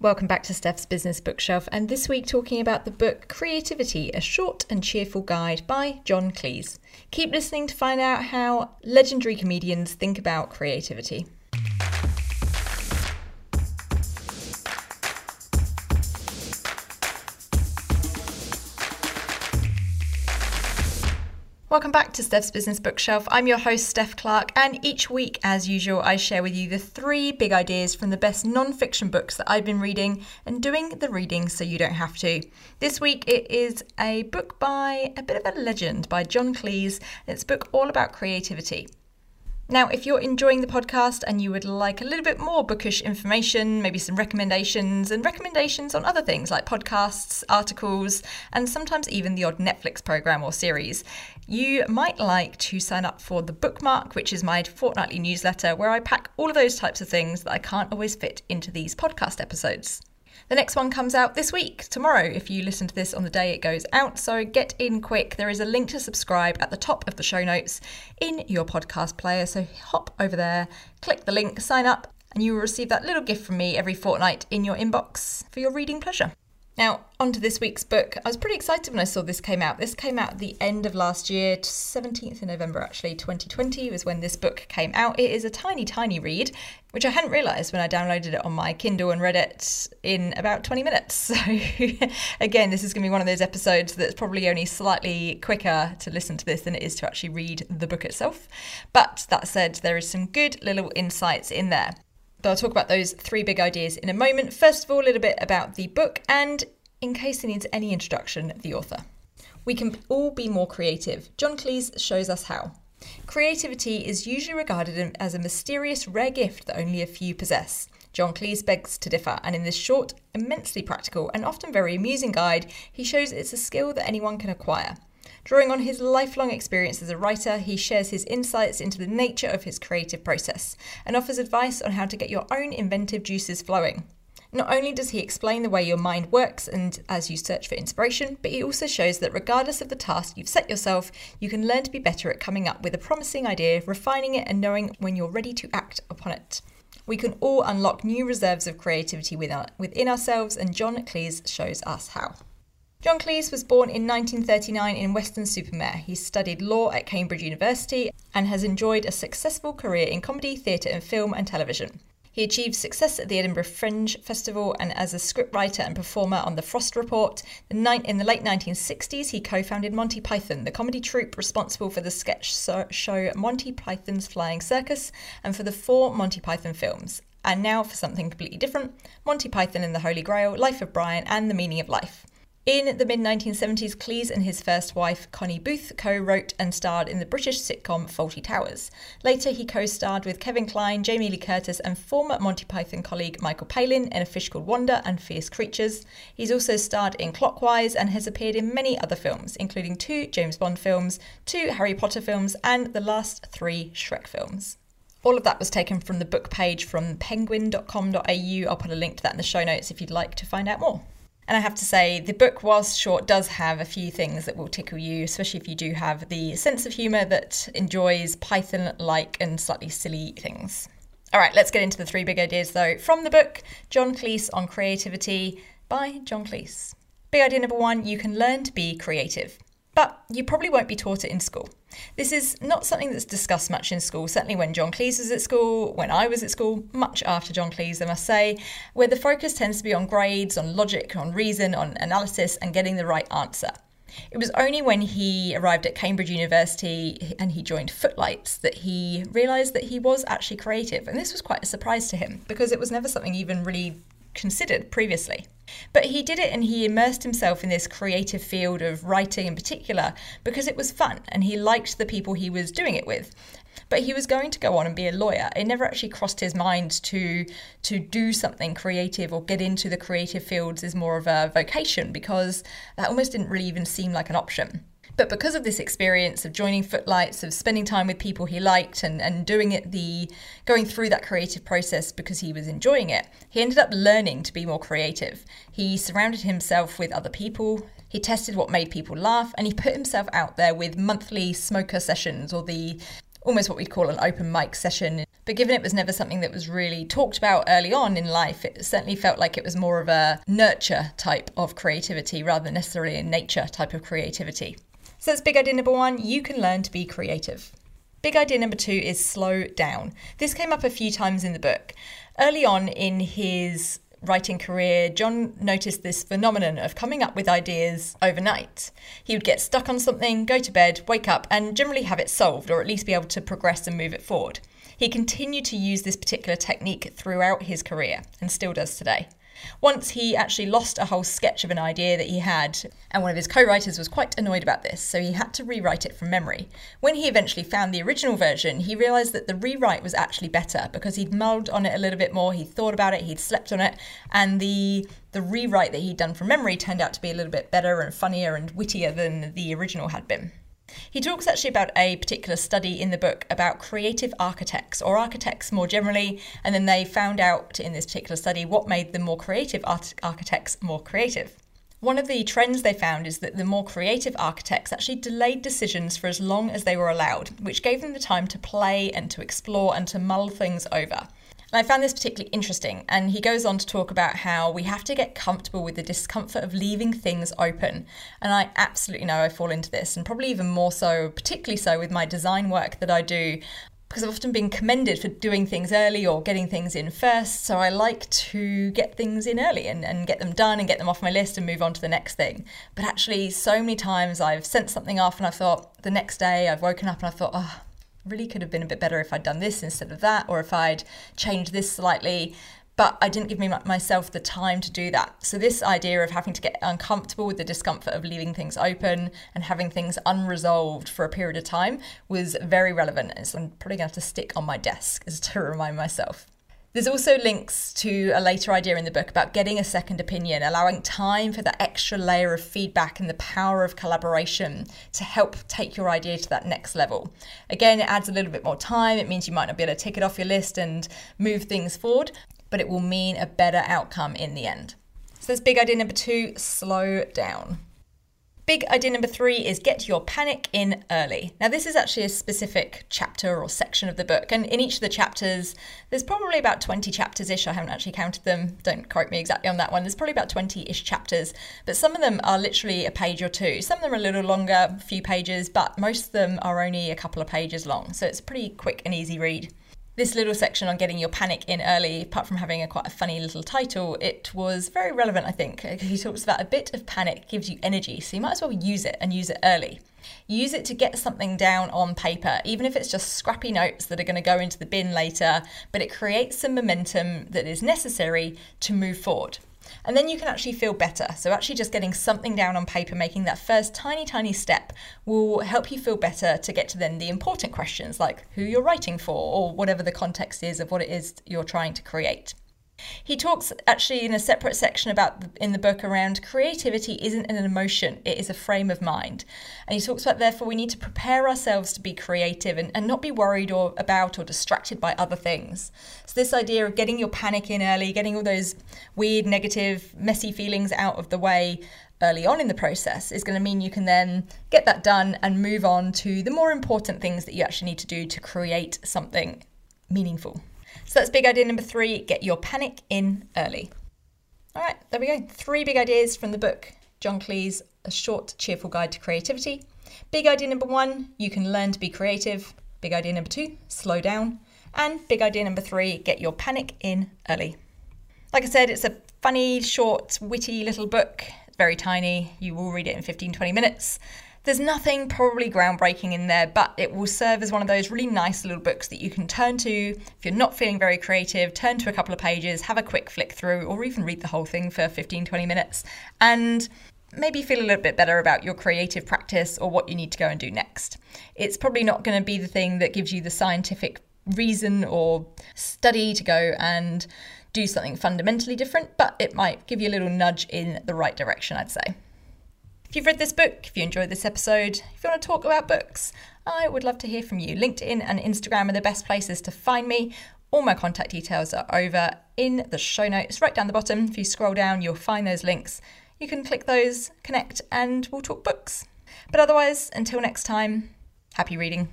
Welcome back to Steph's Business Bookshelf, and this week talking about the book Creativity A Short and Cheerful Guide by John Cleese. Keep listening to find out how legendary comedians think about creativity. Welcome back to Steph's Business Bookshelf. I'm your host, Steph Clark, and each week, as usual, I share with you the three big ideas from the best non fiction books that I've been reading and doing the reading so you don't have to. This week, it is a book by a bit of a legend by John Cleese. It's a book all about creativity. Now, if you're enjoying the podcast and you would like a little bit more bookish information, maybe some recommendations and recommendations on other things like podcasts, articles, and sometimes even the odd Netflix program or series, you might like to sign up for the bookmark, which is my fortnightly newsletter where I pack all of those types of things that I can't always fit into these podcast episodes. The next one comes out this week, tomorrow, if you listen to this on the day it goes out. So get in quick. There is a link to subscribe at the top of the show notes in your podcast player. So hop over there, click the link, sign up, and you will receive that little gift from me every fortnight in your inbox for your reading pleasure. Now, on to this week's book. I was pretty excited when I saw this came out. This came out at the end of last year, 17th of November actually, 2020 was when this book came out. It is a tiny, tiny read, which I hadn't realised when I downloaded it on my Kindle and read it in about 20 minutes. So, again, this is going to be one of those episodes that's probably only slightly quicker to listen to this than it is to actually read the book itself. But that said, there is some good little insights in there. But I'll talk about those three big ideas in a moment. First of all, a little bit about the book, and in case it needs any introduction, the author. We can all be more creative. John Cleese shows us how. Creativity is usually regarded as a mysterious, rare gift that only a few possess. John Cleese begs to differ, and in this short, immensely practical, and often very amusing guide, he shows it's a skill that anyone can acquire. Drawing on his lifelong experience as a writer, he shares his insights into the nature of his creative process and offers advice on how to get your own inventive juices flowing. Not only does he explain the way your mind works and as you search for inspiration, but he also shows that regardless of the task you've set yourself, you can learn to be better at coming up with a promising idea, refining it, and knowing when you're ready to act upon it. We can all unlock new reserves of creativity within ourselves, and John Cleese shows us how. John Cleese was born in 1939 in Weston-super-Mare. He studied law at Cambridge University and has enjoyed a successful career in comedy, theatre, and film and television. He achieved success at the Edinburgh Fringe Festival and as a scriptwriter and performer on The Frost Report. In the late 1960s, he co founded Monty Python, the comedy troupe responsible for the sketch show Monty Python's Flying Circus and for the four Monty Python films. And now for something completely different Monty Python and the Holy Grail, Life of Brian, and The Meaning of Life. In the mid 1970s, Cleese and his first wife, Connie Booth, co wrote and starred in the British sitcom Fawlty Towers. Later, he co starred with Kevin Kline, Jamie Lee Curtis, and former Monty Python colleague Michael Palin in A Fish Called Wanda and Fierce Creatures. He's also starred in Clockwise and has appeared in many other films, including two James Bond films, two Harry Potter films, and the last three Shrek films. All of that was taken from the book page from penguin.com.au. I'll put a link to that in the show notes if you'd like to find out more. And I have to say, the book, whilst short, does have a few things that will tickle you, especially if you do have the sense of humour that enjoys Python like and slightly silly things. All right, let's get into the three big ideas though. From the book, John Cleese on Creativity by John Cleese. Big idea number one you can learn to be creative but you probably won't be taught it in school. This is not something that's discussed much in school, certainly when John Cleese was at school, when I was at school, much after John Cleese, I must say, where the focus tends to be on grades, on logic, on reason, on analysis, and getting the right answer. It was only when he arrived at Cambridge University and he joined Footlights that he realised that he was actually creative. And this was quite a surprise to him because it was never something even really considered previously. But he did it and he immersed himself in this creative field of writing in particular because it was fun and he liked the people he was doing it with. But he was going to go on and be a lawyer. It never actually crossed his mind to to do something creative or get into the creative fields as more of a vocation because that almost didn't really even seem like an option. But because of this experience of joining Footlights, of spending time with people he liked and, and doing it the going through that creative process because he was enjoying it, he ended up learning to be more creative. He surrounded himself with other people, he tested what made people laugh, and he put himself out there with monthly smoker sessions or the almost what we'd call an open mic session But given it was never something that was really talked about early on in life, it certainly felt like it was more of a nurture type of creativity rather than necessarily a nature type of creativity. So that's big idea number one you can learn to be creative. Big idea number two is slow down. This came up a few times in the book. Early on in his writing career, John noticed this phenomenon of coming up with ideas overnight. He would get stuck on something, go to bed, wake up, and generally have it solved, or at least be able to progress and move it forward. He continued to use this particular technique throughout his career and still does today. Once he actually lost a whole sketch of an idea that he had, and one of his co writers was quite annoyed about this, so he had to rewrite it from memory. When he eventually found the original version, he realised that the rewrite was actually better because he'd mulled on it a little bit more, he'd thought about it, he'd slept on it, and the the rewrite that he'd done from memory turned out to be a little bit better and funnier and wittier than the original had been. He talks actually about a particular study in the book about creative architects or architects more generally, and then they found out in this particular study what made the more creative art- architects more creative. One of the trends they found is that the more creative architects actually delayed decisions for as long as they were allowed, which gave them the time to play and to explore and to mull things over. And I found this particularly interesting. And he goes on to talk about how we have to get comfortable with the discomfort of leaving things open. And I absolutely know I fall into this, and probably even more so, particularly so with my design work that I do. Because I've often been commended for doing things early or getting things in first. So I like to get things in early and, and get them done and get them off my list and move on to the next thing. But actually, so many times I've sent something off and I thought the next day I've woken up and I thought, oh, really could have been a bit better if I'd done this instead of that, or if I'd changed this slightly. But I didn't give me myself the time to do that. So, this idea of having to get uncomfortable with the discomfort of leaving things open and having things unresolved for a period of time was very relevant. And so, I'm probably going to have to stick on my desk as to remind myself. There's also links to a later idea in the book about getting a second opinion, allowing time for that extra layer of feedback and the power of collaboration to help take your idea to that next level. Again, it adds a little bit more time. It means you might not be able to tick it off your list and move things forward, but it will mean a better outcome in the end. So, that's big idea number two slow down. Big idea number three is get your panic in early. Now, this is actually a specific chapter or section of the book, and in each of the chapters, there's probably about 20 chapters ish. I haven't actually counted them, don't quote me exactly on that one. There's probably about 20 ish chapters, but some of them are literally a page or two. Some of them are a little longer, a few pages, but most of them are only a couple of pages long, so it's a pretty quick and easy read this little section on getting your panic in early, apart from having a quite a funny little title, it was very relevant, I think. Uh, he talks about a bit of panic gives you energy, so you might as well use it and use it early. Use it to get something down on paper, even if it's just scrappy notes that are going to go into the bin later, but it creates some momentum that is necessary to move forward. And then you can actually feel better. So, actually, just getting something down on paper, making that first tiny, tiny step will help you feel better to get to then the important questions like who you're writing for or whatever the context is of what it is you're trying to create. He talks actually in a separate section about in the book around creativity isn't an emotion, it is a frame of mind. And he talks about therefore we need to prepare ourselves to be creative and, and not be worried or about or distracted by other things. So this idea of getting your panic in early, getting all those weird, negative, messy feelings out of the way early on in the process is going to mean you can then get that done and move on to the more important things that you actually need to do to create something meaningful. So that's big idea number three get your panic in early. All right, there we go. Three big ideas from the book John Cleese, A Short, Cheerful Guide to Creativity. Big idea number one you can learn to be creative. Big idea number two slow down. And big idea number three get your panic in early. Like I said, it's a funny, short, witty little book. It's very tiny. You will read it in 15, 20 minutes. There's nothing probably groundbreaking in there, but it will serve as one of those really nice little books that you can turn to if you're not feeling very creative, turn to a couple of pages, have a quick flick through, or even read the whole thing for 15, 20 minutes, and maybe feel a little bit better about your creative practice or what you need to go and do next. It's probably not going to be the thing that gives you the scientific reason or study to go and do something fundamentally different, but it might give you a little nudge in the right direction, I'd say. If you've read this book, if you enjoyed this episode, if you want to talk about books, I would love to hear from you. LinkedIn and Instagram are the best places to find me. All my contact details are over in the show notes right down the bottom. If you scroll down, you'll find those links. You can click those, connect, and we'll talk books. But otherwise, until next time, happy reading.